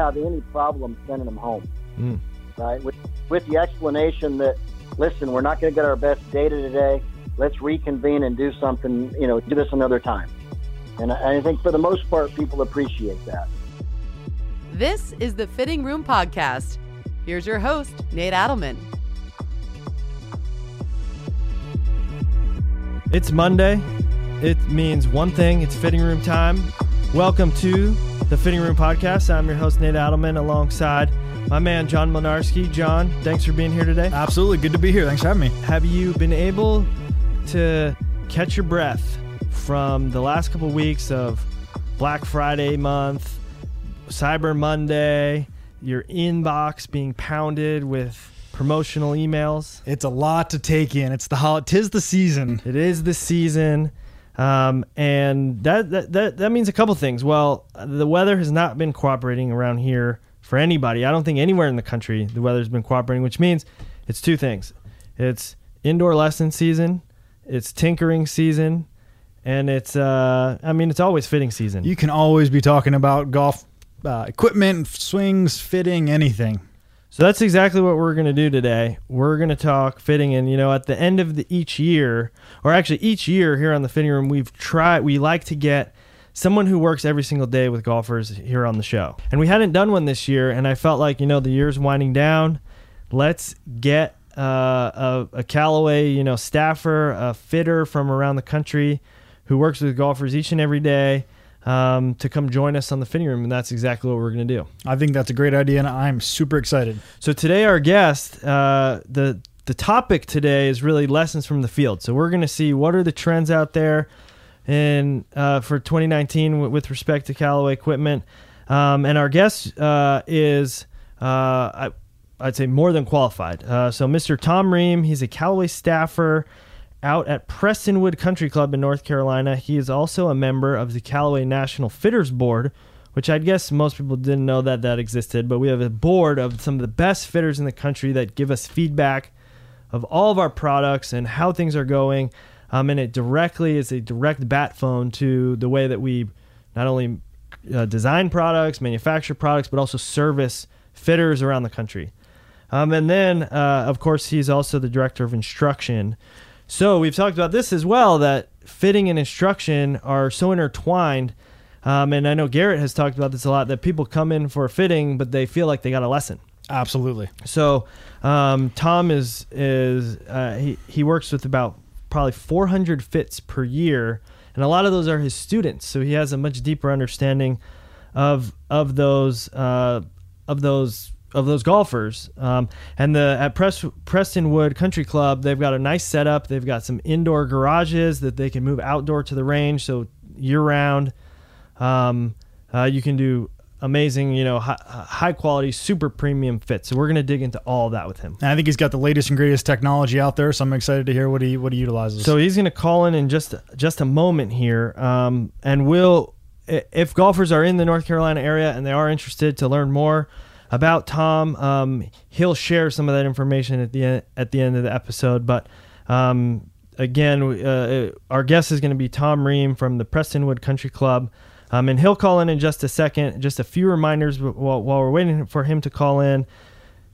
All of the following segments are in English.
have any problem sending them home. Mm. Right? With, with the explanation that, listen, we're not going to get our best data today. Let's reconvene and do something, you know, do this another time. And I, I think for the most part, people appreciate that. This is the Fitting Room Podcast. Here's your host, Nate Adelman. It's Monday. It means one thing it's fitting room time. Welcome to the Fitting Room Podcast. I'm your host, Nate Adelman, alongside my man, John Mlynarski. John, thanks for being here today. Absolutely. Good to be here. Thanks for having me. Have you been able to catch your breath from the last couple of weeks of Black Friday month, Cyber Monday, your inbox being pounded with promotional emails? It's a lot to take in. It's the hol- tis the season. It is the season. Um, and that, that, that, that means a couple things. Well, the weather has not been cooperating around here for anybody. I don't think anywhere in the country the weather's been cooperating, which means it's two things. It's indoor lesson season, it's tinkering season, and it's uh, I mean it's always fitting season. You can always be talking about golf uh, equipment, swings, fitting, anything. So that's exactly what we're going to do today. We're going to talk fitting, and you know, at the end of the, each year, or actually each year here on the fitting room, we've tried. We like to get someone who works every single day with golfers here on the show, and we hadn't done one this year. And I felt like you know the year's winding down. Let's get uh, a, a Callaway, you know, staffer, a fitter from around the country who works with golfers each and every day um, to come join us on the fitting room, and that's exactly what we're going to do. I think that's a great idea, and I'm super excited. So today, our guest, uh, the the topic today is really lessons from the field. So we're going to see what are the trends out there, in uh, for 2019 w- with respect to Callaway equipment, um, and our guest uh, is. Uh, I, I'd say more than qualified. Uh, so, Mr. Tom Ream, he's a Callaway staffer out at Prestonwood Country Club in North Carolina. He is also a member of the Callaway National Fitters Board, which I guess most people didn't know that that existed, but we have a board of some of the best fitters in the country that give us feedback of all of our products and how things are going. Um, and it directly is a direct bat phone to the way that we not only uh, design products, manufacture products, but also service fitters around the country. Um, and then, uh, of course, he's also the director of instruction so we've talked about this as well that fitting and instruction are so intertwined. Um, and I know Garrett has talked about this a lot that people come in for a fitting, but they feel like they got a lesson. Absolutely. So um, Tom is is uh, he he works with about probably 400 fits per year, and a lot of those are his students. So he has a much deeper understanding of of those uh, of those of those golfers. Um, and the at Pres- Prestonwood Country Club, they've got a nice setup. They've got some indoor garages that they can move outdoor to the range, so year round. Um, uh, you can do amazing, you know, high, high, quality, super premium fits. So we're going to dig into all that with him. And I think he's got the latest and greatest technology out there, so I'm excited to hear what he what he utilizes. So he's going to call in in just just a moment here, um, and we'll if golfers are in the North Carolina area and they are interested to learn more about Tom. Um, he'll share some of that information at the end, at the end of the episode. But um, again, uh, our guest is going to be Tom Ream from the Prestonwood Country Club. Um, and he'll call in in just a second. Just a few reminders while, while we're waiting for him to call in.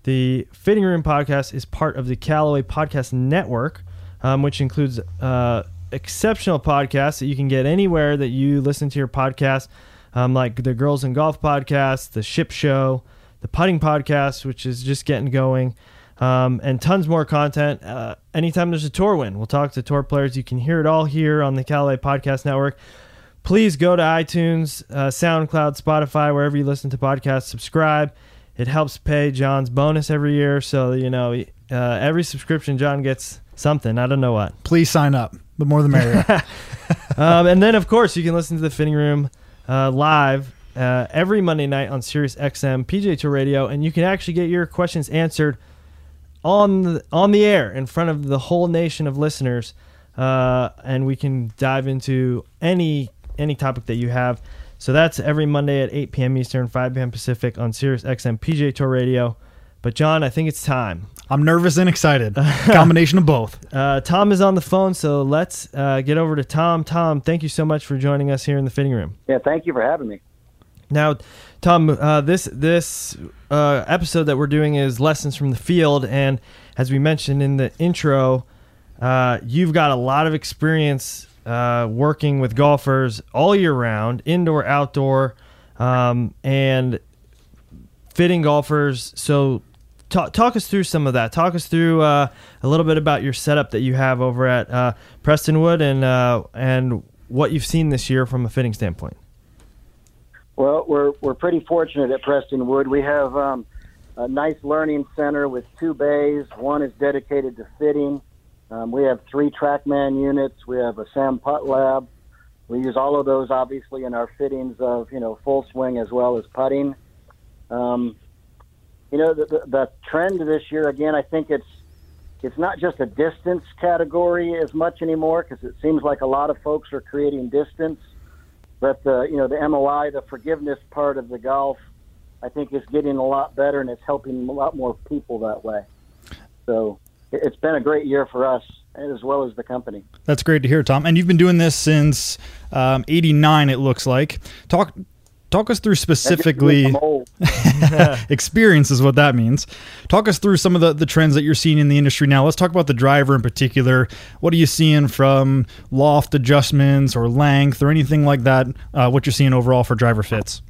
The Fitting Room podcast is part of the Callaway Podcast Network, um, which includes uh, exceptional podcasts that you can get anywhere that you listen to your podcast, um, like the Girls and Golf podcast, the Ship Show, the putting podcast, which is just getting going, um, and tons more content. Uh, anytime there's a tour win, we'll talk to tour players. You can hear it all here on the Callaway Podcast Network. Please go to iTunes, uh, SoundCloud, Spotify, wherever you listen to podcasts. Subscribe. It helps pay John's bonus every year. So, you know, uh, every subscription, John gets something. I don't know what. Please sign up. The more the merrier. um, and then, of course, you can listen to the Fitting Room uh, live uh, every Monday night on Sirius XM PGA Tour Radio, and you can actually get your questions answered on the, on the air in front of the whole nation of listeners, uh, and we can dive into any any topic that you have. So that's every Monday at 8 p.m. Eastern, 5 p.m. Pacific on Sirius XM PGA Tour Radio. But John, I think it's time. I'm nervous and excited. Combination of both. Uh, Tom is on the phone, so let's uh, get over to Tom. Tom, thank you so much for joining us here in the fitting room. Yeah, thank you for having me. Now, Tom, uh, this this uh, episode that we're doing is lessons from the field, and as we mentioned in the intro, uh, you've got a lot of experience uh, working with golfers all year round, indoor, outdoor, um, and fitting golfers. So, talk, talk us through some of that. Talk us through uh, a little bit about your setup that you have over at uh, Prestonwood and and what you've seen this year from a fitting standpoint. Well, we're we're pretty fortunate at Prestonwood. We have um, a nice learning center with two bays. One is dedicated to fitting. Um, we have three TrackMan units. We have a SAM PuttLab. We use all of those obviously in our fittings of you know full swing as well as putting. Um, you know the, the, the trend this year again. I think it's it's not just a distance category as much anymore because it seems like a lot of folks are creating distance. But the you know the MOI, the forgiveness part of the golf, I think is getting a lot better and it's helping a lot more people that way. So it's been a great year for us as well as the company. That's great to hear, Tom. And you've been doing this since '89, um, it looks like. Talk talk us through specifically experience is what that means. Talk us through some of the, the trends that you're seeing in the industry now. Let's talk about the driver in particular. What are you seeing from loft adjustments or length or anything like that uh, what you're seeing overall for driver fits?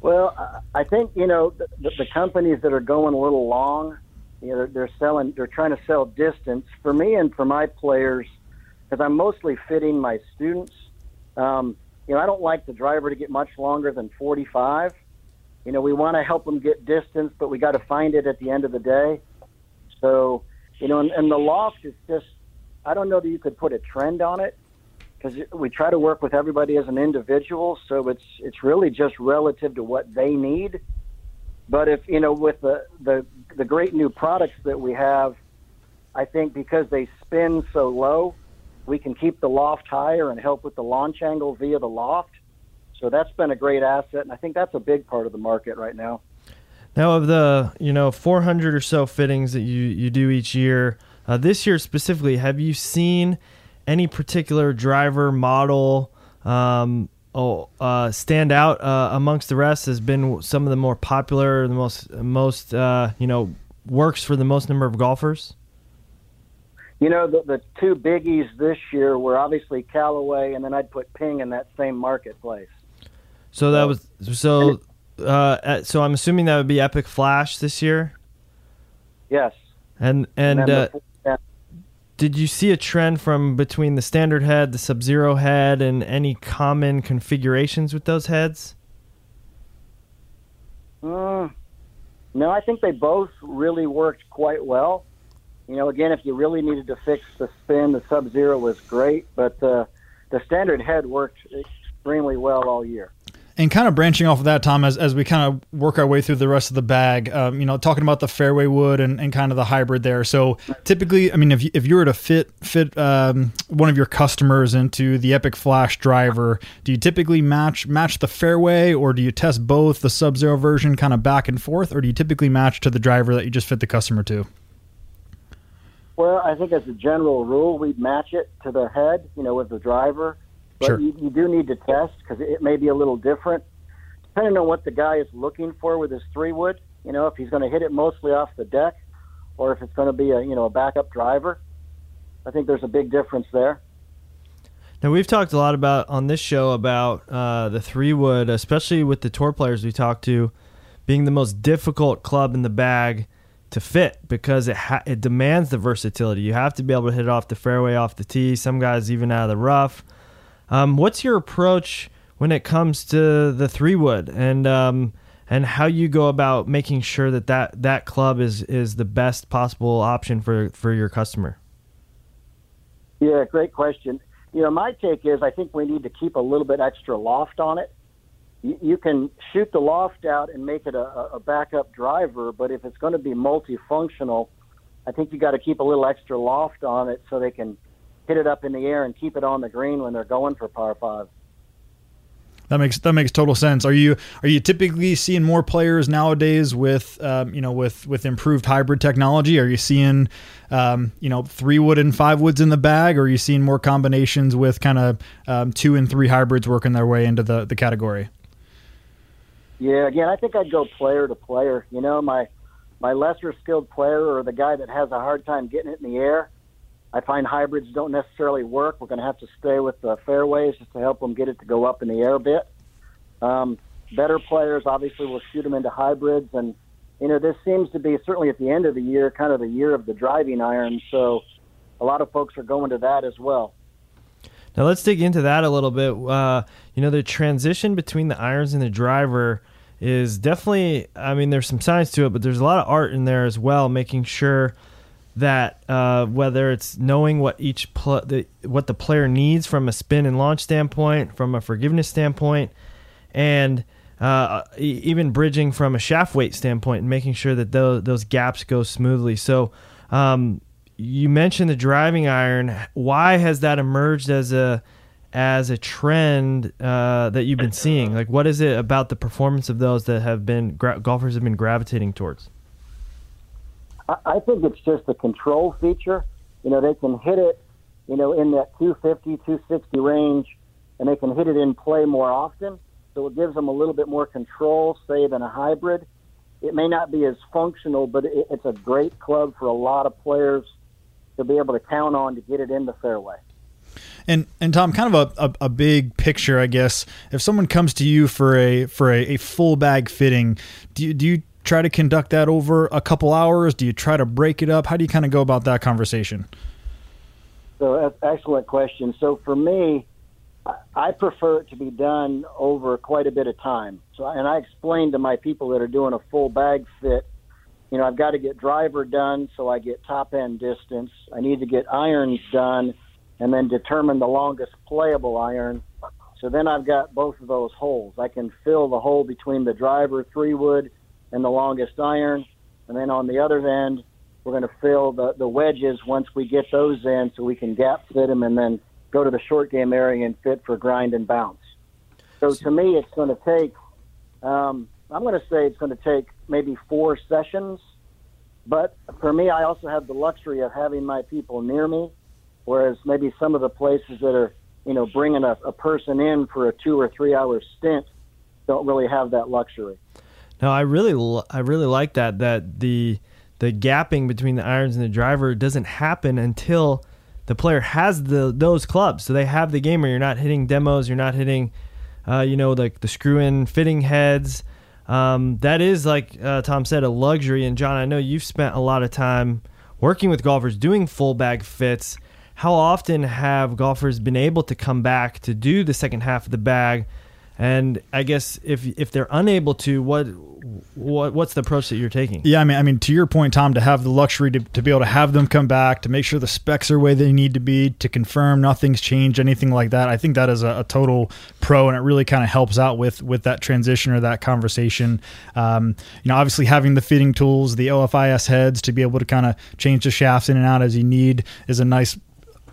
Well i think you know the, the companies that are going a little long you know they're, they're selling they're trying to sell distance. For me and for my players because i'm mostly fitting my students um, you know, I don't like the driver to get much longer than 45. You know, we want to help them get distance, but we got to find it at the end of the day. So, you know, and, and the loft is just, I don't know that you could put a trend on it because we try to work with everybody as an individual. So it's, it's really just relative to what they need. But if, you know, with the, the, the great new products that we have, I think because they spin so low, we can keep the loft higher and help with the launch angle via the loft. So that's been a great asset, and I think that's a big part of the market right now. Now, of the you know 400 or so fittings that you you do each year, uh, this year specifically, have you seen any particular driver model um, oh, uh, stand out uh, amongst the rest? Has been some of the more popular, the most most uh, you know works for the most number of golfers? You know, the, the two biggies this year were obviously Callaway, and then I'd put Ping in that same marketplace. So that was so. Uh, so I'm assuming that would be Epic Flash this year. Yes. And and, and uh, did you see a trend from between the standard head, the Sub Zero head, and any common configurations with those heads? Uh, no, I think they both really worked quite well. You know, again, if you really needed to fix the spin, the Sub Zero was great, but uh, the standard head worked extremely well all year. And kind of branching off of that, Tom, as, as we kind of work our way through the rest of the bag, um, you know, talking about the fairway wood and, and kind of the hybrid there. So typically, I mean, if you, if you were to fit fit um, one of your customers into the Epic Flash driver, do you typically match match the fairway, or do you test both the Sub Zero version kind of back and forth, or do you typically match to the driver that you just fit the customer to? Well, I think as a general rule, we'd match it to the head, you know, with the driver. But sure. you, you do need to test because it may be a little different, depending on what the guy is looking for with his three wood. You know, if he's going to hit it mostly off the deck, or if it's going to be a you know a backup driver. I think there's a big difference there. Now we've talked a lot about on this show about uh, the three wood, especially with the tour players we talked to, being the most difficult club in the bag to fit because it ha- it demands the versatility. You have to be able to hit it off the fairway, off the tee. Some guys even out of the rough. Um, what's your approach when it comes to the three wood and um, and how you go about making sure that, that that club is is the best possible option for for your customer? Yeah, great question. You know, my take is I think we need to keep a little bit extra loft on it you, can shoot the loft out and make it a, a backup driver, but if it's going to be multifunctional, I think you got to keep a little extra loft on it so they can hit it up in the air and keep it on the green when they're going for par five. That makes that makes total sense. Are you are you typically seeing more players nowadays with um, you know with with improved hybrid technology? Are you seeing um, you know three wood and five woods in the bag, or are you seeing more combinations with kind of um, two and three hybrids working their way into the the category? Yeah, again, I think I'd go player to player. You know, my my lesser skilled player or the guy that has a hard time getting it in the air. I find hybrids don't necessarily work. We're going to have to stay with the fairways just to help them get it to go up in the air a bit. Um, better players obviously will shoot them into hybrids, and you know this seems to be certainly at the end of the year, kind of the year of the driving iron. So a lot of folks are going to that as well. Now let's dig into that a little bit. Uh, you know, the transition between the irons and the driver is definitely. I mean, there's some science to it, but there's a lot of art in there as well, making sure that uh, whether it's knowing what each pl- the, what the player needs from a spin and launch standpoint, from a forgiveness standpoint, and uh, even bridging from a shaft weight standpoint and making sure that those, those gaps go smoothly. So, um, you mentioned the driving iron. Why has that emerged as a as a trend uh, that you've been seeing? Like, what is it about the performance of those that have been gra- golfers have been gravitating towards? I think it's just the control feature. You know, they can hit it, you know, in that 250, 260 range, and they can hit it in play more often. So it gives them a little bit more control, say, than a hybrid. It may not be as functional, but it's a great club for a lot of players to be able to count on to get it in the fairway. And and Tom, kind of a, a, a, big picture, I guess. If someone comes to you for a for a, a, full bag fitting, do you, do you try to conduct that over a couple hours? Do you try to break it up? How do you kind of go about that conversation? So excellent question. So for me, I prefer it to be done over quite a bit of time. So and I explain to my people that are doing a full bag fit you know, I've got to get driver done so I get top end distance. I need to get irons done and then determine the longest playable iron. So then I've got both of those holes. I can fill the hole between the driver three wood and the longest iron. And then on the other end, we're going to fill the, the wedges once we get those in so we can gap fit them and then go to the short game area and fit for grind and bounce. So to me, it's going to take, um, I'm going to say it's going to take maybe four sessions. But for me, I also have the luxury of having my people near me, whereas maybe some of the places that are, you know, bringing a, a person in for a two or three hour stint don't really have that luxury. No, I really, I really like that. That the the gapping between the irons and the driver doesn't happen until the player has the those clubs. So they have the game where you're not hitting demos, you're not hitting, uh, you know, like the screw in fitting heads um, that is like uh, Tom said, a luxury. And John, I know you've spent a lot of time working with golfers doing full bag fits. How often have golfers been able to come back to do the second half of the bag? And I guess if if they're unable to, what what what's the approach that you're taking? Yeah, I mean, I mean, to your point, Tom, to have the luxury to, to be able to have them come back to make sure the specs are where they need to be, to confirm nothing's changed, anything like that. I think that is a, a total pro, and it really kind of helps out with with that transition or that conversation. Um, you know, obviously having the fitting tools, the OFIS heads to be able to kind of change the shafts in and out as you need is a nice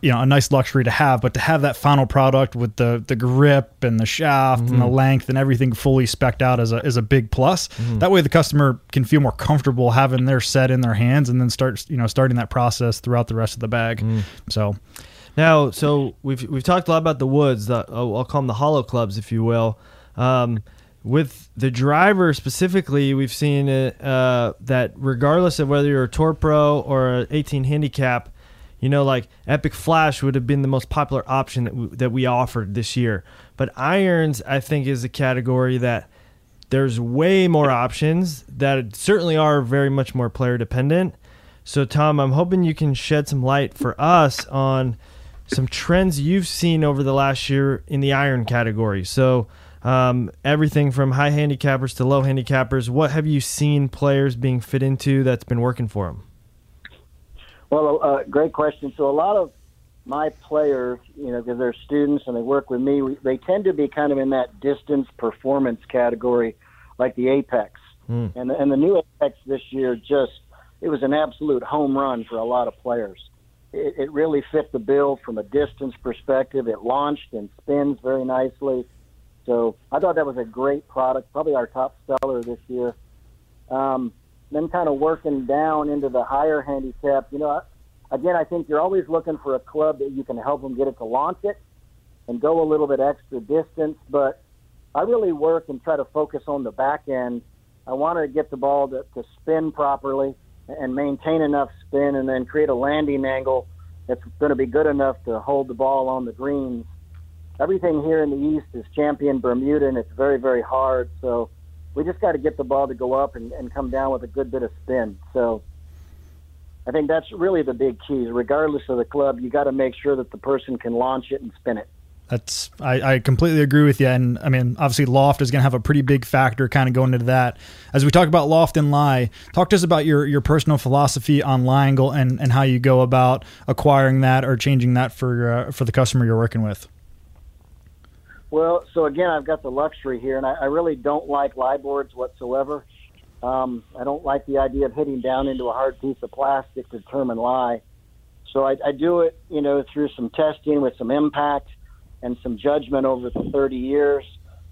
you know a nice luxury to have but to have that final product with the the grip and the shaft mm-hmm. and the mm-hmm. length and everything fully specked out is a is a big plus mm-hmm. that way the customer can feel more comfortable having their set in their hands and then start you know starting that process throughout the rest of the bag mm. so now so we've we've talked a lot about the woods the, I'll call them the hollow clubs if you will um, with the driver specifically, we've seen uh, that regardless of whether you're a Tour Pro or an 18 handicap, you know, like Epic Flash would have been the most popular option that we, that we offered this year. But irons, I think, is a category that there's way more options that certainly are very much more player dependent. So, Tom, I'm hoping you can shed some light for us on some trends you've seen over the last year in the iron category. So, um, everything from high handicappers to low handicappers. What have you seen players being fit into that's been working for them? Well, uh, great question. So a lot of my players, you know, because they're students and they work with me, we, they tend to be kind of in that distance performance category, like the Apex. Mm. And the, and the new Apex this year just it was an absolute home run for a lot of players. It, it really fit the bill from a distance perspective. It launched and spins very nicely. So I thought that was a great product, probably our top seller this year. Um, then kind of working down into the higher handicap. You know, again, I think you're always looking for a club that you can help them get it to launch it and go a little bit extra distance. But I really work and try to focus on the back end. I want to get the ball to, to spin properly and maintain enough spin and then create a landing angle that's going to be good enough to hold the ball on the greens. Everything here in the East is champion Bermuda, and it's very, very hard. So we just got to get the ball to go up and, and come down with a good bit of spin. So I think that's really the big key. Regardless of the club, you got to make sure that the person can launch it and spin it. That's I, I completely agree with you, and I mean obviously loft is going to have a pretty big factor kind of going into that. As we talk about loft and lie, talk to us about your your personal philosophy on lie angle and and how you go about acquiring that or changing that for uh, for the customer you're working with. Well, so again, I've got the luxury here, and I, I really don't like lie boards whatsoever. Um, I don't like the idea of hitting down into a hard piece of plastic to determine lie. So I, I do it, you know, through some testing with some impact and some judgment over the 30 years.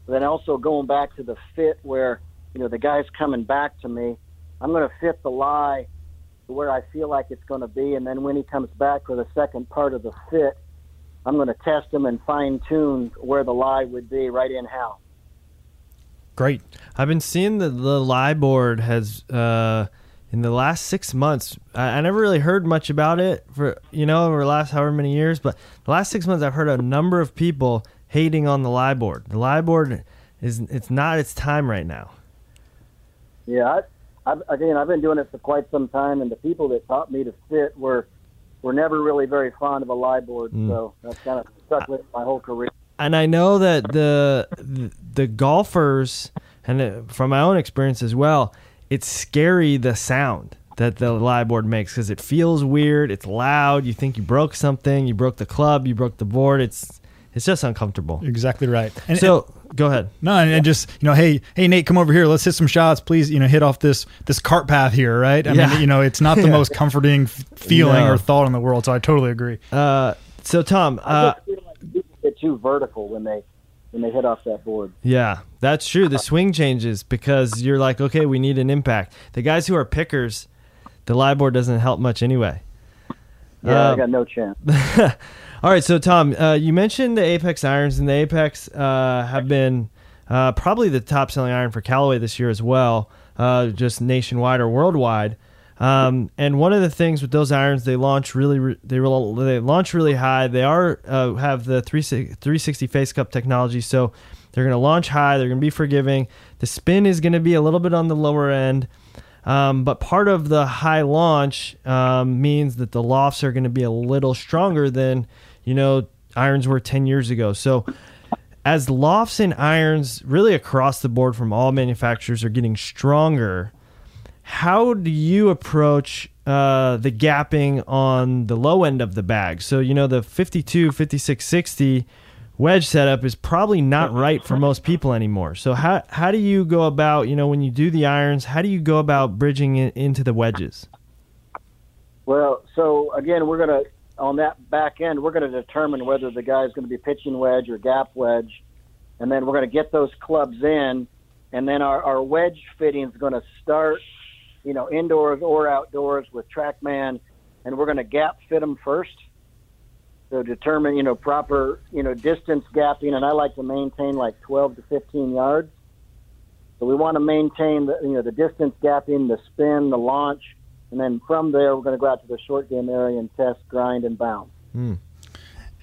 But then also going back to the fit where, you know, the guy's coming back to me. I'm going to fit the lie to where I feel like it's going to be. And then when he comes back for the second part of the fit, I'm going to test them and fine tune where the lie would be right in how. Great. I've been seeing that the lie board has uh, in the last six months. I, I, never really heard much about it for you know over the last however many years, but the last six months I've heard a number of people hating on the lie board. The lie board is it's not its time right now. Yeah, I, I've, again, I've been doing it for quite some time, and the people that taught me to sit were were never really very fond of a lie board, mm. so that's kind of stuck with my whole career. And I know that the the, the golfers, and uh, from my own experience as well, it's scary the sound that the lie board makes because it feels weird. It's loud. You think you broke something. You broke the club. You broke the board. It's it's just uncomfortable. Exactly right. And so and, go ahead. No, and, and, just you know, hey, hey, Nate, come over here. Let's hit some shots, please. You know, hit off this this cart path here, right? I yeah. mean, you know, it's not the yeah. most comforting feeling no. or thought in the world. So I totally agree. Uh, so Tom, uh, I feel like people get too vertical when they when they hit off that board. Yeah, that's true. The swing changes because you're like, okay, we need an impact. The guys who are pickers, the lie board doesn't help much anyway. Yeah, I got no chance. all right, so Tom, uh, you mentioned the Apex irons, and the Apex uh, have been uh, probably the top selling iron for Callaway this year as well, uh, just nationwide or worldwide. Um, and one of the things with those irons, they launch really, they they launch really high. They are uh, have the 360 face cup technology, so they're going to launch high. They're going to be forgiving. The spin is going to be a little bit on the lower end, um, but part of the high launch um, means that the lofts are going to be a little stronger than you know irons were 10 years ago. So as lofts and irons really across the board from all manufacturers are getting stronger how do you approach uh, the gapping on the low end of the bag? So, you know, the 52, 56, 60 wedge setup is probably not right for most people anymore. So, how, how do you go about, you know, when you do the irons, how do you go about bridging it into the wedges? Well, so again, we're to, on that back end, we're going to determine whether the guy's going to be pitching wedge or gap wedge. And then we're going to get those clubs in. And then our, our wedge fitting is going to start you know, indoors or outdoors with TrackMan, and we're going to gap fit them first. So determine, you know, proper, you know, distance gapping, and I like to maintain like 12 to 15 yards. So we want to maintain the, you know, the distance gapping, the spin, the launch, and then from there we're going to go out to the short game area and test, grind, and bounce. Hmm.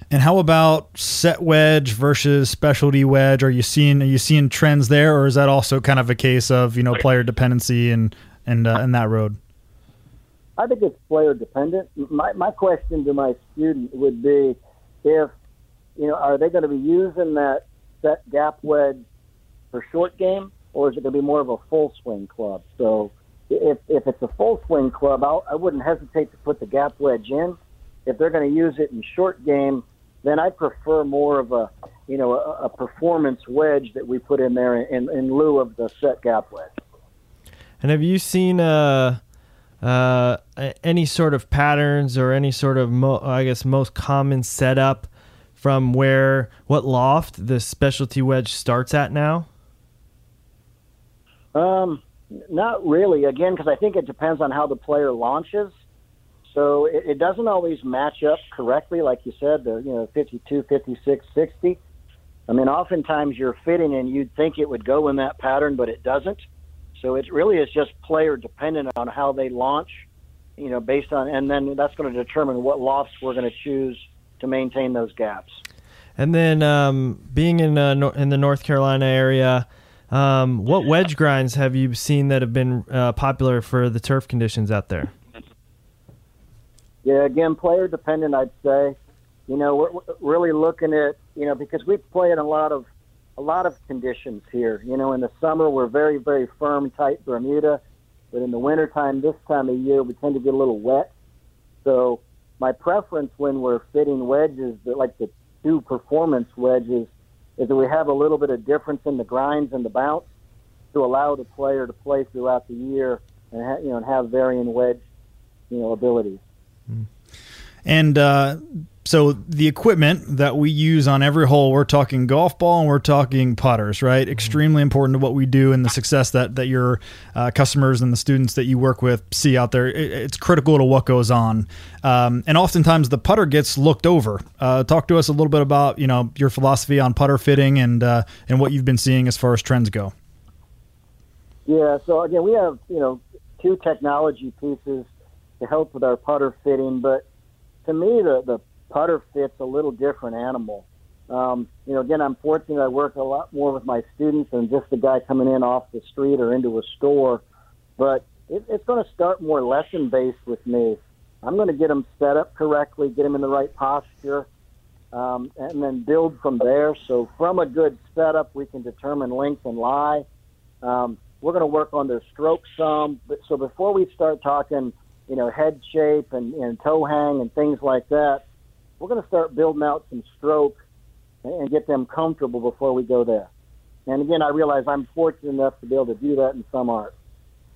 And how about set wedge versus specialty wedge? Are you seeing are you seeing trends there, or is that also kind of a case of you know player dependency and and uh, and that road? I think it's player dependent. My my question to my student would be, if you know, are they going to be using that set gap wedge for short game, or is it going to be more of a full swing club? So if if it's a full swing club, I'll, I wouldn't hesitate to put the gap wedge in. If they're going to use it in short game, then I prefer more of a you know a, a performance wedge that we put in there in, in lieu of the set gap wedge. And have you seen uh, uh, any sort of patterns or any sort of, mo- I guess, most common setup from where what loft the specialty wedge starts at now? Um, not really. Again, because I think it depends on how the player launches. So it, it, doesn't always match up correctly, like you said, the you know 52, 56, 60. I mean, oftentimes you're fitting and you'd think it would go in that pattern, but it doesn't. So it really is just player dependent on how they launch, you know, based on, and then that's going to determine what lofts we're going to choose to maintain those gaps. And then um, being in uh, in the North Carolina area, um, what wedge grinds have you seen that have been uh, popular for the turf conditions out there? Yeah, again, player dependent, I'd say. You know, we're, we're really looking at you know because we play in a lot of a lot of conditions here. You know, in the summer we're very very firm, tight Bermuda, but in the wintertime, this time of year, we tend to get a little wet. So my preference when we're fitting wedges, like the two performance wedges, is that we have a little bit of difference in the grinds and the bounce to allow the player to play throughout the year and ha- you know and have varying wedge you know abilities. And uh, so the equipment that we use on every hole, we're talking golf ball and we're talking putters, right? Mm-hmm. Extremely important to what we do and the success that that your uh, customers and the students that you work with see out there. It, it's critical to what goes on, um, and oftentimes the putter gets looked over. Uh, talk to us a little bit about you know your philosophy on putter fitting and uh, and what you've been seeing as far as trends go. Yeah, so again, we have you know two technology pieces to help with our putter fitting, but to me, the the putter fit's a little different animal. Um, you know, again, I'm fortunate I work a lot more with my students than just the guy coming in off the street or into a store. But it, it's going to start more lesson based with me. I'm going to get them set up correctly, get them in the right posture, um, and then build from there. So from a good setup, we can determine length and lie. Um, we're going to work on their stroke some. But so before we start talking, you know, head shape and, and toe hang and things like that, we're going to start building out some stroke and get them comfortable before we go there. And again, I realize I'm fortunate enough to be able to do that, in some aren't.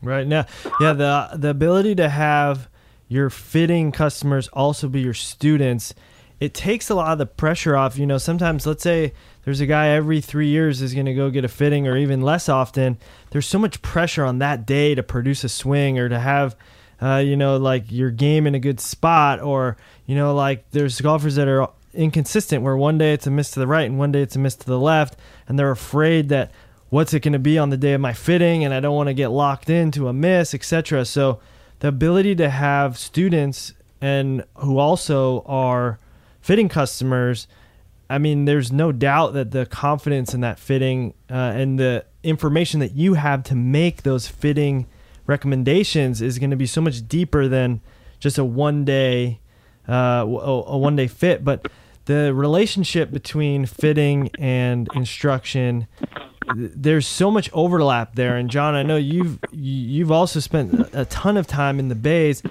Right now, yeah, the the ability to have your fitting customers also be your students, it takes a lot of the pressure off. You know, sometimes let's say there's a guy every three years is going to go get a fitting, or even less often. There's so much pressure on that day to produce a swing or to have uh, you know, like your game in a good spot, or you know, like there's golfers that are inconsistent where one day it's a miss to the right and one day it's a miss to the left, and they're afraid that what's it going to be on the day of my fitting, and I don't want to get locked into a miss, etc. So the ability to have students and who also are fitting customers. I mean, there's no doubt that the confidence in that fitting uh, and the information that you have to make those fitting recommendations is going to be so much deeper than just a one day uh, a one day fit but the relationship between fitting and instruction there's so much overlap there. And John I know you've you've also spent a ton of time in the bays.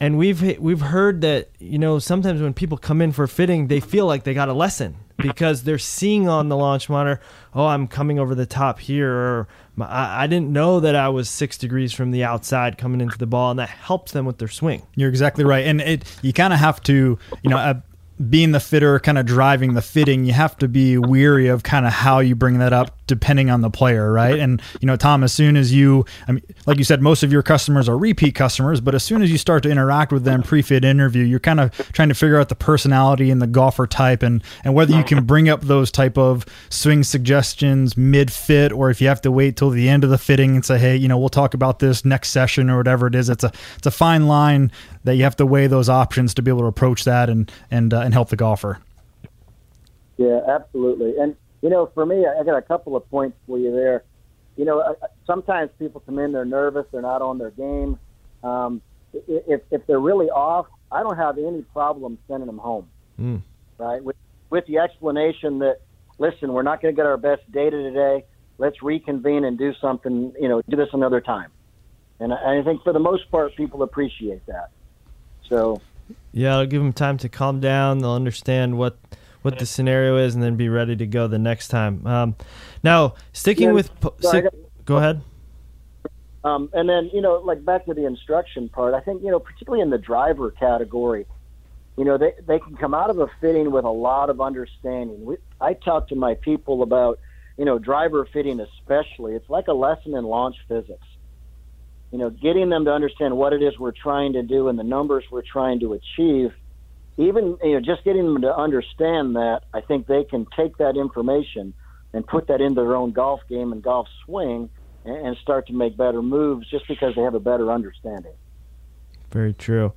And we've we've heard that you know sometimes when people come in for fitting they feel like they got a lesson because they're seeing on the launch monitor, oh, I'm coming over the top here, or I, didn't know that I was six degrees from the outside coming into the ball, and that helps them with their swing. You're exactly right, and it you kind of have to, you know, uh, being the fitter, kind of driving the fitting, you have to be weary of kind of how you bring that up depending on the player, right? And you know, Tom, as soon as you, I mean, like you said, most of your customers are repeat customers, but as soon as you start to interact with them pre-fit interview, you're kind of trying to figure out the personality and the golfer type, and and whether you can bring up those type of swing suggestions mid-fit, or if you have to wait till the end of the fitting and say, hey, you know, we'll talk about this next session or whatever it is. It's a it's a fine line that you have to weigh those options to be able to approach that and and uh, and help the golfer. Yeah, absolutely, and you know, for me, I got a couple of points for you there. You know, sometimes people come in, they're nervous, they're not on their game. Um, if, if they're really off, I don't have any problem sending them home. Mm. Right? With, with the explanation that, listen, we're not going to get our best data today. Let's reconvene and do something, you know, do this another time. And I, I think for the most part, people appreciate that. So, yeah, I'll give them time to calm down. They'll understand what what the scenario is, and then be ready to go the next time. Um, now, sticking yeah, with, got, go ahead. Um, and then you know, like back to the instruction part, I think you know, particularly in the driver category, you know, they they can come out of a fitting with a lot of understanding. We, I talk to my people about you know driver fitting especially. It's like a lesson in launch physics. You know, getting them to understand what it is we're trying to do and the numbers we're trying to achieve even you know just getting them to understand that, I think they can take that information and put that into their own golf game and golf swing and, and start to make better moves just because they have a better understanding. Very true.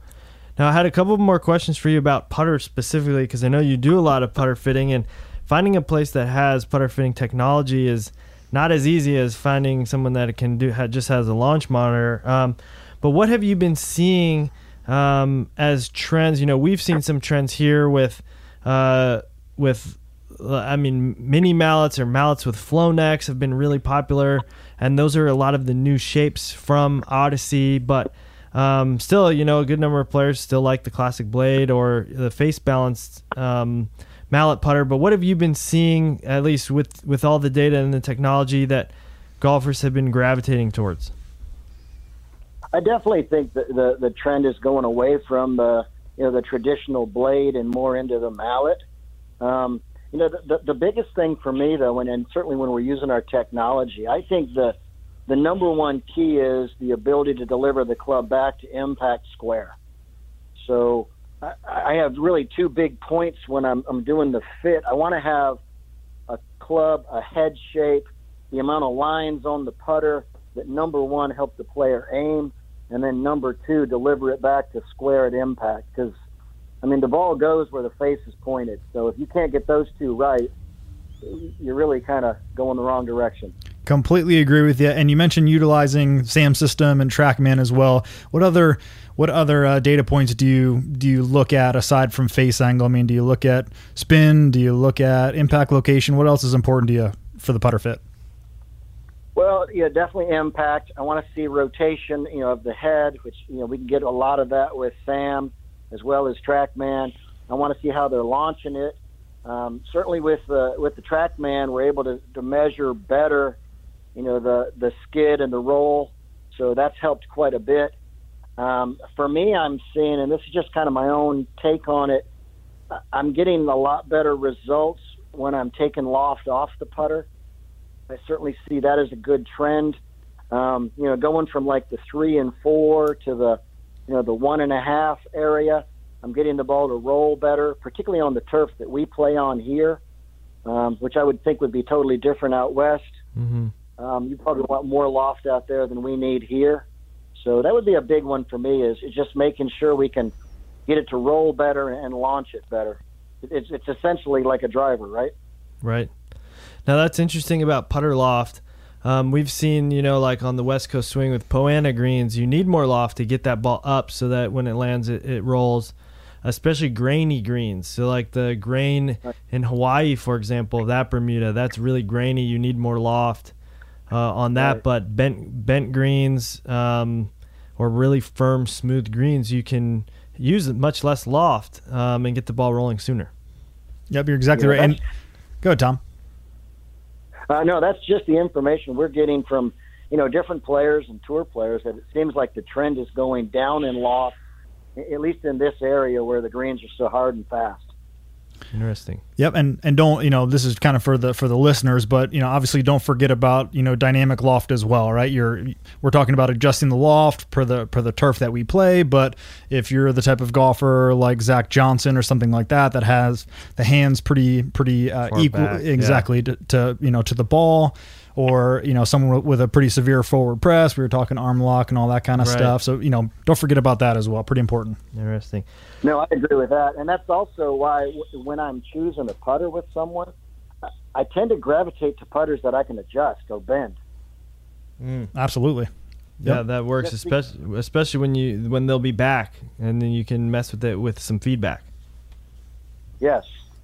Now, I had a couple more questions for you about putter specifically because I know you do a lot of putter fitting, and finding a place that has putter fitting technology is not as easy as finding someone that can do just has a launch monitor. Um, but what have you been seeing um, as trends? You know, we've seen some trends here with uh, with I mean, mini mallets or mallets with flow necks have been really popular, and those are a lot of the new shapes from Odyssey. But um, still, you know, a good number of players still like the classic blade or the face balanced um, mallet putter. But what have you been seeing, at least with with all the data and the technology that golfers have been gravitating towards? I definitely think that the the trend is going away from the you know the traditional blade and more into the mallet. Um, you know, the, the, the biggest thing for me though, and, and certainly when we're using our technology, I think the the number one key is the ability to deliver the club back to impact square. So I, I have really two big points when I'm, I'm doing the fit. I want to have a club, a head shape, the amount of lines on the putter that number one help the player aim, and then number two deliver it back to square at impact. Because I mean the ball goes where the face is pointed. So if you can't get those two right, you're really kind of going the wrong direction. Completely agree with you. And you mentioned utilizing SAM system and TrackMan as well. What other what other uh, data points do you do you look at aside from face angle? I mean, do you look at spin? Do you look at impact location? What else is important to you for the putter fit? Well, yeah, definitely impact. I want to see rotation, you know, of the head, which you know we can get a lot of that with SAM as well as TrackMan. I want to see how they're launching it. Um, certainly with the with the TrackMan, we're able to, to measure better, you know, the the skid and the roll. So that's helped quite a bit. Um, for me, I'm seeing, and this is just kind of my own take on it. I'm getting a lot better results when I'm taking loft off the putter. I certainly see that as a good trend. Um, you know, going from like the three and four to the, you know, the one and a half area I'm getting the ball to roll better, particularly on the turf that we play on here, um, which I would think would be totally different out west. Mm-hmm. Um, you probably want more loft out there than we need here. So that would be a big one for me is, is just making sure we can get it to roll better and launch it better. It's, it's essentially like a driver, right? Right. Now that's interesting about putter loft. Um, we've seen, you know, like on the West Coast swing with Poa annua greens, you need more loft to get that ball up so that when it lands, it, it rolls especially grainy greens. So like the grain in Hawaii, for example, that Bermuda, that's really grainy. You need more loft uh, on that. Right. But bent bent greens um, or really firm, smooth greens, you can use much less loft um, and get the ball rolling sooner. Yep, you're exactly yeah, right. And go ahead, Tom. Uh, no, that's just the information we're getting from you know different players and tour players. That it seems like the trend is going down in loft at least in this area where the greens are so hard and fast. Interesting. Yep, and and don't you know this is kind of for the for the listeners, but you know obviously don't forget about you know dynamic loft as well, right? You're we're talking about adjusting the loft per the per the turf that we play, but if you're the type of golfer like Zach Johnson or something like that that has the hands pretty pretty uh, equal back. exactly yeah. to, to you know to the ball, or you know someone with a pretty severe forward press. We were talking arm lock and all that kind of right. stuff. So you know, don't forget about that as well. Pretty important. Interesting. No, I agree with that, and that's also why when I'm choosing a putter with someone, I tend to gravitate to putters that I can adjust or bend. Mm. Absolutely. Yep. Yeah, that works, especially especially when you when they'll be back, and then you can mess with it with some feedback. Yes,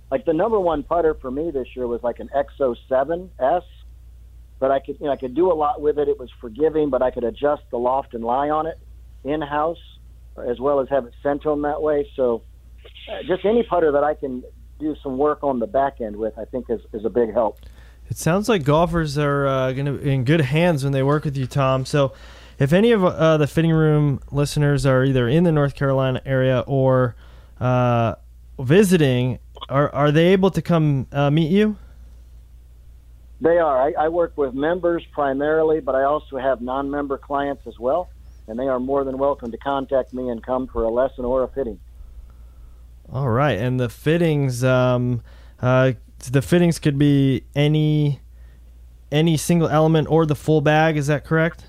like the number one putter for me this year was like an EXO Seven S but I could you know I could do a lot with it. It was forgiving, but I could adjust the loft and lie on it in house as well as have it sent home that way. So uh, just any putter that I can do some work on the back end with, I think is, is a big help. It sounds like golfers are uh, going to be in good hands when they work with you, Tom. So, if any of uh, the fitting room listeners are either in the North Carolina area or uh, visiting, are are they able to come uh, meet you? They are. I, I work with members primarily, but I also have non-member clients as well, and they are more than welcome to contact me and come for a lesson or a fitting. All right, and the fittings, um, uh, the fittings could be any any single element or the full bag. Is that correct?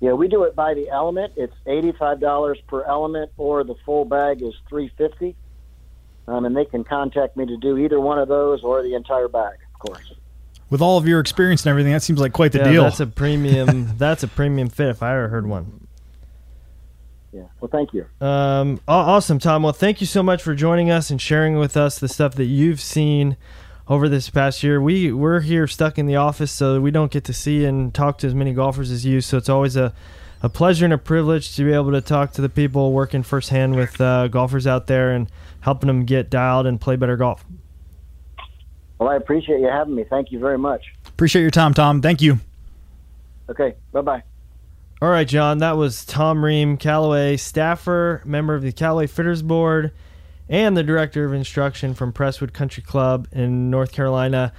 Yeah, we do it by the element. It's eighty-five dollars per element, or the full bag is three fifty. Um, and they can contact me to do either one of those or the entire bag, of course. With all of your experience and everything, that seems like quite the yeah, deal. That's a premium. that's a premium fit if I ever heard one. Yeah. Well, thank you. Um, awesome, Tom. Well, thank you so much for joining us and sharing with us the stuff that you've seen over this past year. We we're here stuck in the office, so we don't get to see and talk to as many golfers as you. So it's always a a pleasure and a privilege to be able to talk to the people working firsthand with uh, golfers out there and helping them get dialed and play better golf. Well, I appreciate you having me. Thank you very much. Appreciate your time, Tom. Thank you. Okay. Bye bye. All right, John. That was Tom Ream, Callaway staffer, member of the Callaway Fitters Board, and the director of instruction from Prestonwood Country Club in North Carolina.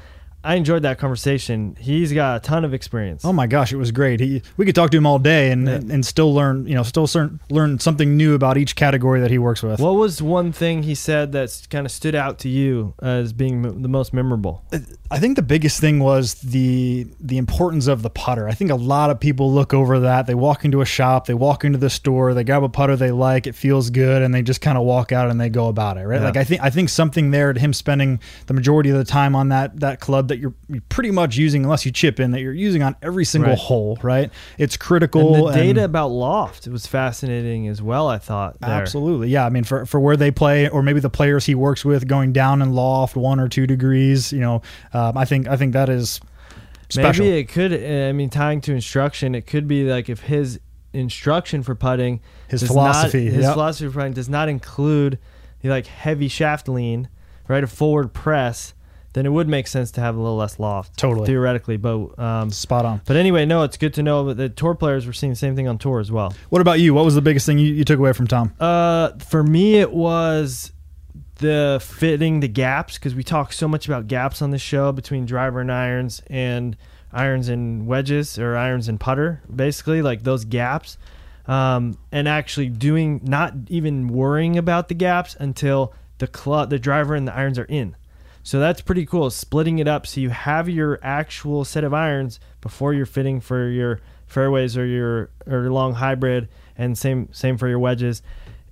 I enjoyed that conversation. He's got a ton of experience. Oh my gosh, it was great. He we could talk to him all day and Yeah. and still learn, you know, still learn learn something new about each category that he works with. What was one thing he said that kind of stood out to you as being m- the most memorable? Uh, I think the biggest thing was the the importance of the putter. I think a lot of people look over that. They walk into a shop, they walk into the store, they grab a putter they like, it feels good, and they just kind of walk out and they go about it, right? Yeah. Like I think I think something there to him spending the majority of the time on that that club that you're, you're pretty much using, unless you chip in, that you're using on every single Right. hole, right? It's And critical. the data and- about loft was fascinating as well. I thought. there. Absolutely. Yeah. I mean, for, for where they play, or maybe the players he works with going down in loft one or two degrees, you know, um, I think I think that is special. Maybe it could. uh, I mean, tying to instruction, it could be like if his instruction for putting, His philosophy, not, his yep. philosophy for putting does not include the like heavy shaft lean, right, a forward press, then it would make sense to have a little less loft, Totally. theoretically. But um, Spot on. but anyway, no, it's good to know that the tour players were seeing the same thing on tour as well. What about you? What was the biggest thing you, you took away from Tom? Uh, for me, it was the fitting the gaps because we talk so much about gaps on the show between driver and irons and irons and wedges or irons and putter, basically like those gaps. Um, and actually doing not even worrying about the gaps until the club, the driver and the irons are in. So that's pretty cool. Splitting it up so you have your actual set of irons before you're fitting for your fairways or your or long hybrid, and same same for your wedges.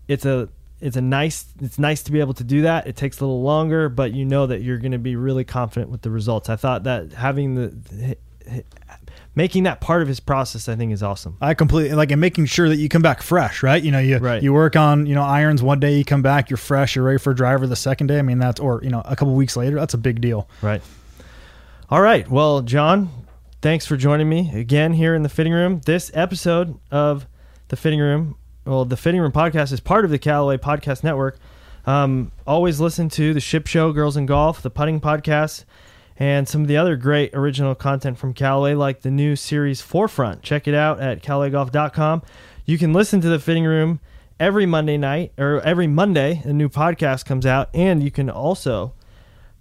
It's a it's a nice it's nice to be able to do that. It takes a little longer, but you know that you're going to be really confident with the results. I thought that having the making that part of his process, I think, is awesome. I completely like and making sure that you come back fresh, right? You know, you Right. you work on you know irons one day, you come back, you're fresh, you're ready for a driver the second day. I mean, that's or you know a couple weeks later, that's a big deal. Right. All right. Well, John, thanks for joining me again here in the fitting room. This episode of the fitting room, well, the fitting room podcast is part of the Callaway Podcast Network. Um, always listen to the Ship Show, Girls in Golf, the Putting Podcast, and some of the other great original content from Callaway, like the new series Forefront. Check it out at CallawayGolf.com. You can listen to the fitting room every Monday night or every Monday. A new podcast comes out, and you can also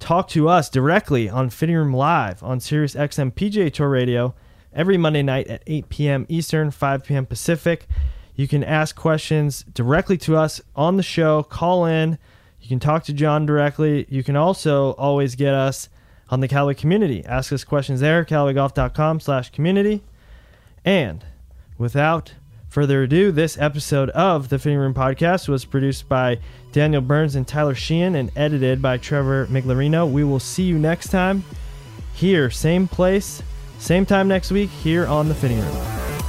talk to us directly on Fitting Room Live on Sirius XM PGA Tour Radio every Monday night at 8 p.m. Eastern, 5 p.m. Pacific. You can ask questions directly to us on the show. Call in. You can talk to John directly. You can also always get us on the Callaway community. Ask us questions there, CallawayGolf.com slash community. And without further ado, this episode of the Fitting Room Podcast was produced by Daniel Burns and Tyler Sheehan and edited by Trevor Miglarino. We will see you next time here, same place, same time next week here on the Fitting Room.